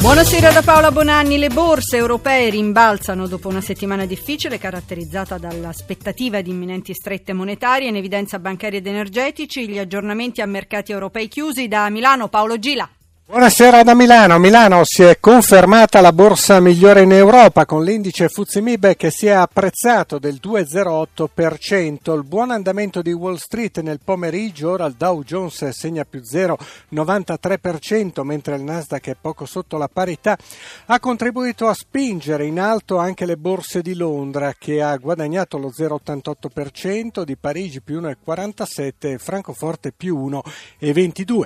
Buonasera da Paola Bonanni. Le borse europee rimbalzano dopo una settimana difficile caratterizzata dall'aspettativa di imminenti strette monetarie in evidenza bancaria ed energetici, gli aggiornamenti a mercati europei chiusi da Milano. Paolo Gila. Buonasera da Milano. Milano si è confermata la borsa migliore in Europa con l'indice Fuzimib che si è apprezzato del 2,08%. Il buon andamento di Wall Street nel pomeriggio, ora il Dow Jones segna più 0,93% mentre il Nasdaq è poco sotto la parità, ha contribuito a spingere in alto anche le borse di Londra che ha guadagnato lo 0,88%, di Parigi più 1,47% e Francoforte più 1,22%.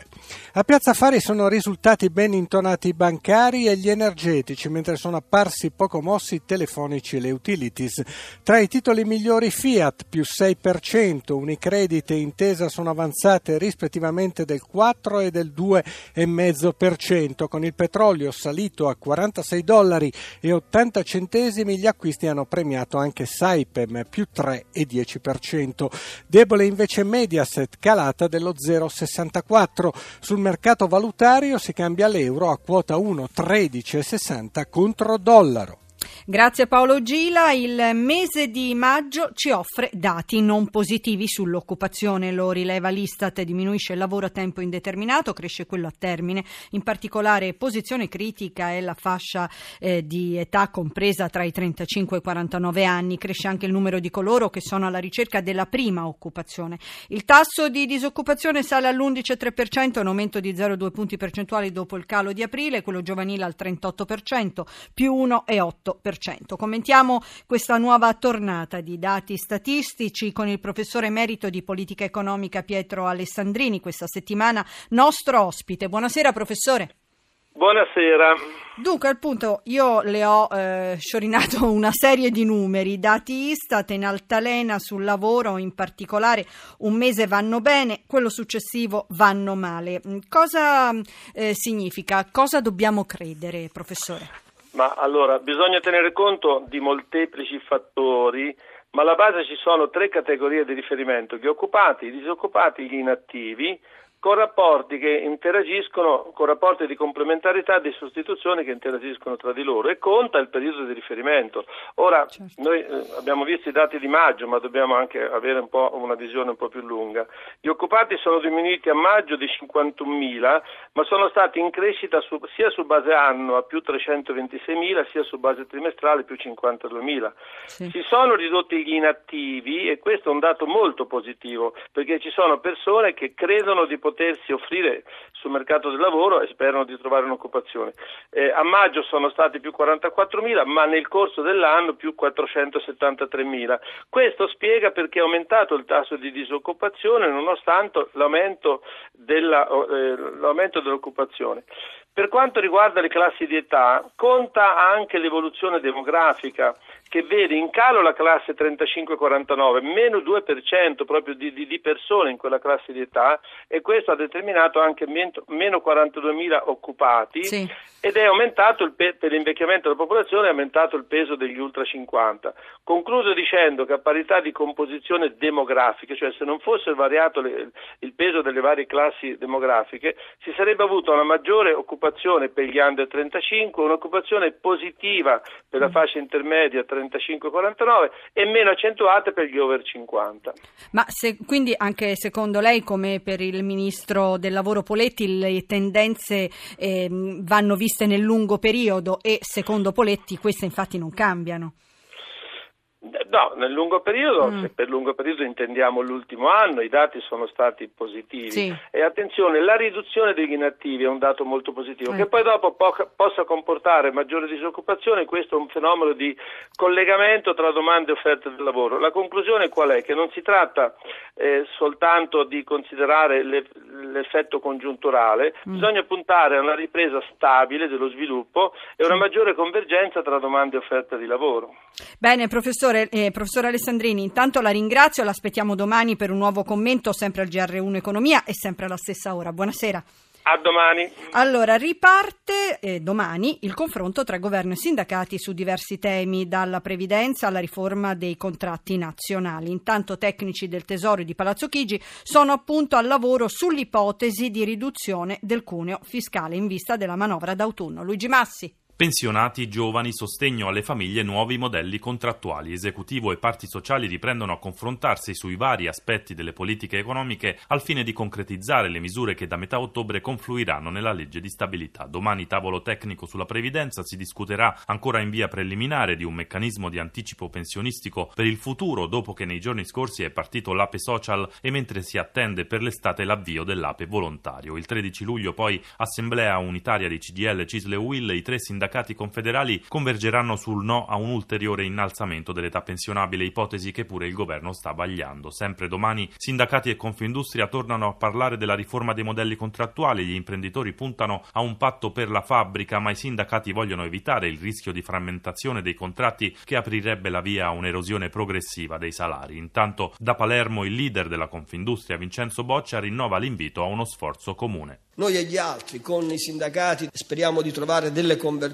A Piazza Affari sono risultati risultati ben intonati i bancari e gli energetici, mentre sono apparsi poco mossi i telefonici e le utilities. Tra i titoli migliori Fiat più 6%, Unicredit e Intesa sono avanzate rispettivamente del 4 e del 2,5%, con il petrolio salito a 46 dollari e 80 centesimi, gli acquisti hanno premiato anche Saipem più 3 e 10%. Debole invece Mediaset calata dello 0,64. Sul mercato valutario si cambia l'euro a quota 1,1360 contro dollaro. Grazie Paolo Gila. Il mese di maggio ci offre dati non positivi sull'occupazione. Lo rileva l'Istat, diminuisce il lavoro a tempo indeterminato, cresce quello a termine. In particolare posizione critica è la fascia eh, di età compresa tra i 35 e i 49 anni. Cresce anche il numero di coloro che sono alla ricerca della prima occupazione. Il tasso di disoccupazione sale all'11,3%, un aumento di 0,2 punti percentuali dopo il calo di aprile, quello giovanile al 38%, più 1,8%. Commentiamo questa nuova tornata di dati statistici con il professore emerito di politica economica Pietro Alessandrini, questa settimana nostro ospite. Buonasera professore. Buonasera. Dunque, al punto, io le ho eh, sciorinato una serie di numeri, dati Istat in altalena sul lavoro, in particolare un mese vanno bene, quello successivo vanno male. Cosa eh, significa? Cosa dobbiamo credere, professore? Ma allora, bisogna tenere conto di molteplici fattori, ma alla base ci sono tre categorie di riferimento, gli occupati, i disoccupati, gli inattivi, con rapporti che interagiscono, con rapporti di complementarità e di sostituzione che interagiscono tra di loro e conta il periodo di riferimento. Ora, certo. noi eh, abbiamo visto i dati di maggio, ma dobbiamo anche avere un una visione un po' più lunga. Gli occupati sono diminuiti a maggio di 51.000, ma sono stati in crescita su, sia su base anno a più 326.000, sia su base trimestrale più 52.000. Sì. Si sono ridotti gli inattivi e questo è un dato molto positivo, perché ci sono persone che credono di poter potersi offrire sul mercato del lavoro e sperano di trovare un'occupazione. Eh, a maggio sono stati più 44.000, ma nel corso dell'anno più 473.000. Questo spiega perché è aumentato il tasso di disoccupazione nonostante l'aumento, della, eh, l'aumento dell'occupazione. Per quanto riguarda le classi di età, conta anche l'evoluzione demografica che vede in calo la classe 35-49, meno 2% proprio di, di, di, persone in quella classe di età e questo ha determinato anche meno 42.000 occupati sì. ed è aumentato pe- per l'invecchiamento della popolazione è aumentato il peso degli ultra 50. Concludo dicendo che a parità di composizione demografica, cioè se non fosse variato le, il peso delle varie classi demografiche, si sarebbe avuto una maggiore occupazione per gli under 35, un'occupazione positiva per la mm. fascia intermedia 35 35-49 e meno accentuate per gli over 50. Ma se, quindi anche secondo lei, come per il Ministro del Lavoro Poletti, le tendenze eh, vanno viste nel lungo periodo e secondo Poletti queste infatti non cambiano? No, nel lungo periodo, mm. se per lungo periodo intendiamo l'ultimo anno, i dati sono stati positivi. Sì. E attenzione, la riduzione degli inattivi è un dato molto positivo, eh. che poi dopo po- possa comportare maggiore disoccupazione, questo è un fenomeno di collegamento tra domande e offerte del lavoro. La conclusione qual è? Che non si tratta eh, soltanto di considerare le, l'effetto congiunturale, mm. bisogna puntare a una ripresa stabile dello sviluppo e una maggiore convergenza tra domande e offerte di lavoro. Bene, professore Professore, eh, professore Alessandrini, intanto la ringrazio, l'aspettiamo domani per un nuovo commento, sempre al GR1 Economia e sempre alla stessa ora. Buonasera. A domani. Allora, riparte eh, domani il confronto tra governo e sindacati su diversi temi, dalla previdenza alla riforma dei contratti nazionali. Intanto tecnici del Tesoro di Palazzo Chigi sono appunto al lavoro sull'ipotesi di riduzione del cuneo fiscale in vista della manovra d'autunno. Luigi Massi. Pensionati, giovani, sostegno alle famiglie, nuovi modelli contrattuali. Esecutivo e parti sociali riprendono a confrontarsi sui vari aspetti delle politiche economiche al fine di concretizzare le misure che da metà ottobre confluiranno nella legge di stabilità. Domani tavolo tecnico sulla previdenza si discuterà ancora in via preliminare di un meccanismo di anticipo pensionistico per il futuro dopo che nei giorni scorsi è partito l'APE social e mentre si attende per l'estate l'avvio dell'APE volontario. Il 13 luglio poi assemblea unitaria di CGL, Cisle e Will, i tre sindacati sindacati confederali convergeranno sul no a un ulteriore innalzamento dell'età pensionabile, ipotesi che pure il governo sta vagliando. Sempre domani sindacati e Confindustria tornano a parlare della riforma dei modelli contrattuali, gli imprenditori puntano a un patto per la fabbrica, ma i sindacati vogliono evitare il rischio di frammentazione dei contratti che aprirebbe la via a un'erosione progressiva dei salari. Intanto da Palermo il leader della Confindustria Vincenzo Boccia rinnova l'invito a uno sforzo comune. Noi e gli altri, con i sindacati, speriamo di trovare delle convergenze.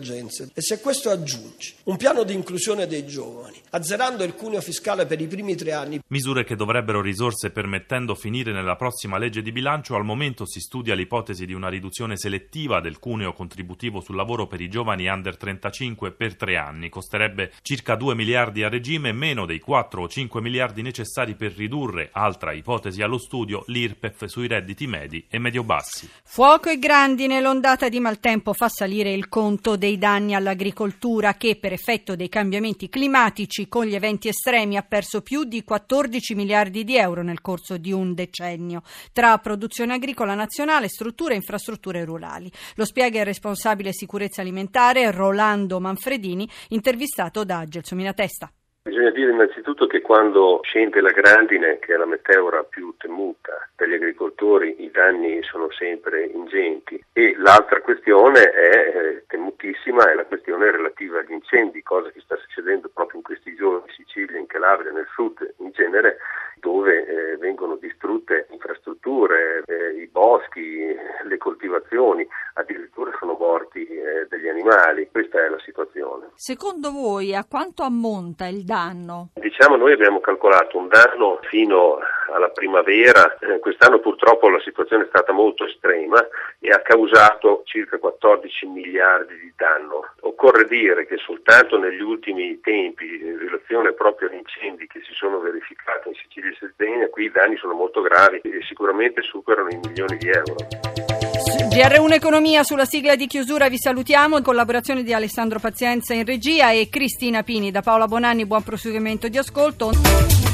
E se questo aggiunge un piano di inclusione dei giovani, azzerando il cuneo fiscale per i primi tre anni. Misure che dovrebbero risorse permettendo finire nella prossima legge di bilancio, al momento si studia l'ipotesi di una riduzione selettiva del cuneo contributivo sul lavoro per i giovani under 35 per tre anni. Costerebbe circa 2 miliardi a regime, meno dei 4 o 5 miliardi necessari per ridurre, altra ipotesi allo studio, l'IRPEF sui redditi medi e medio-bassi. Fuoco e grandine, l'ondata di maltempo fa salire il conto dei danni all'agricoltura che per effetto dei cambiamenti climatici con gli eventi estremi ha perso più di 14 miliardi di euro nel corso di un decennio tra produzione agricola nazionale, strutture e infrastrutture rurali. Lo spiega il responsabile sicurezza alimentare Rolando Manfredini, intervistato da Gelsomina Testa. Bisogna dire innanzitutto che quando scende la grandine, che è la meteora più temuta per gli agricoltori, i danni sono sempre ingenti. E l'altra questione è eh, temutissima, è la questione relativa agli incendi, cosa che sta succedendo proprio in questi giorni in Sicilia, in Calabria, nel sud in genere, dove eh, vengono distrutte infrastrutture, eh, i boschi, le coltivazioni, addirittura sono morti eh, degli animali. Questa è la situazione. Secondo voi a quanto ammonta il danno? Diciamo noi abbiamo calcolato un danno fino alla primavera, eh, quest'anno purtroppo la situazione è stata molto estrema e ha causato circa 14 miliardi di danno. Occorre dire che soltanto negli ultimi tempi, in relazione proprio agli incendi che si sono verificati in Sicilia e Sardegna, qui i danni sono molto gravi e sicuramente superano i milioni di euro. GR1 Economia sulla sigla di chiusura vi salutiamo, in collaborazione di Alessandro Pazienza in regia e Cristina Pini da Paola Bonanni, buon proseguimento di ascolto.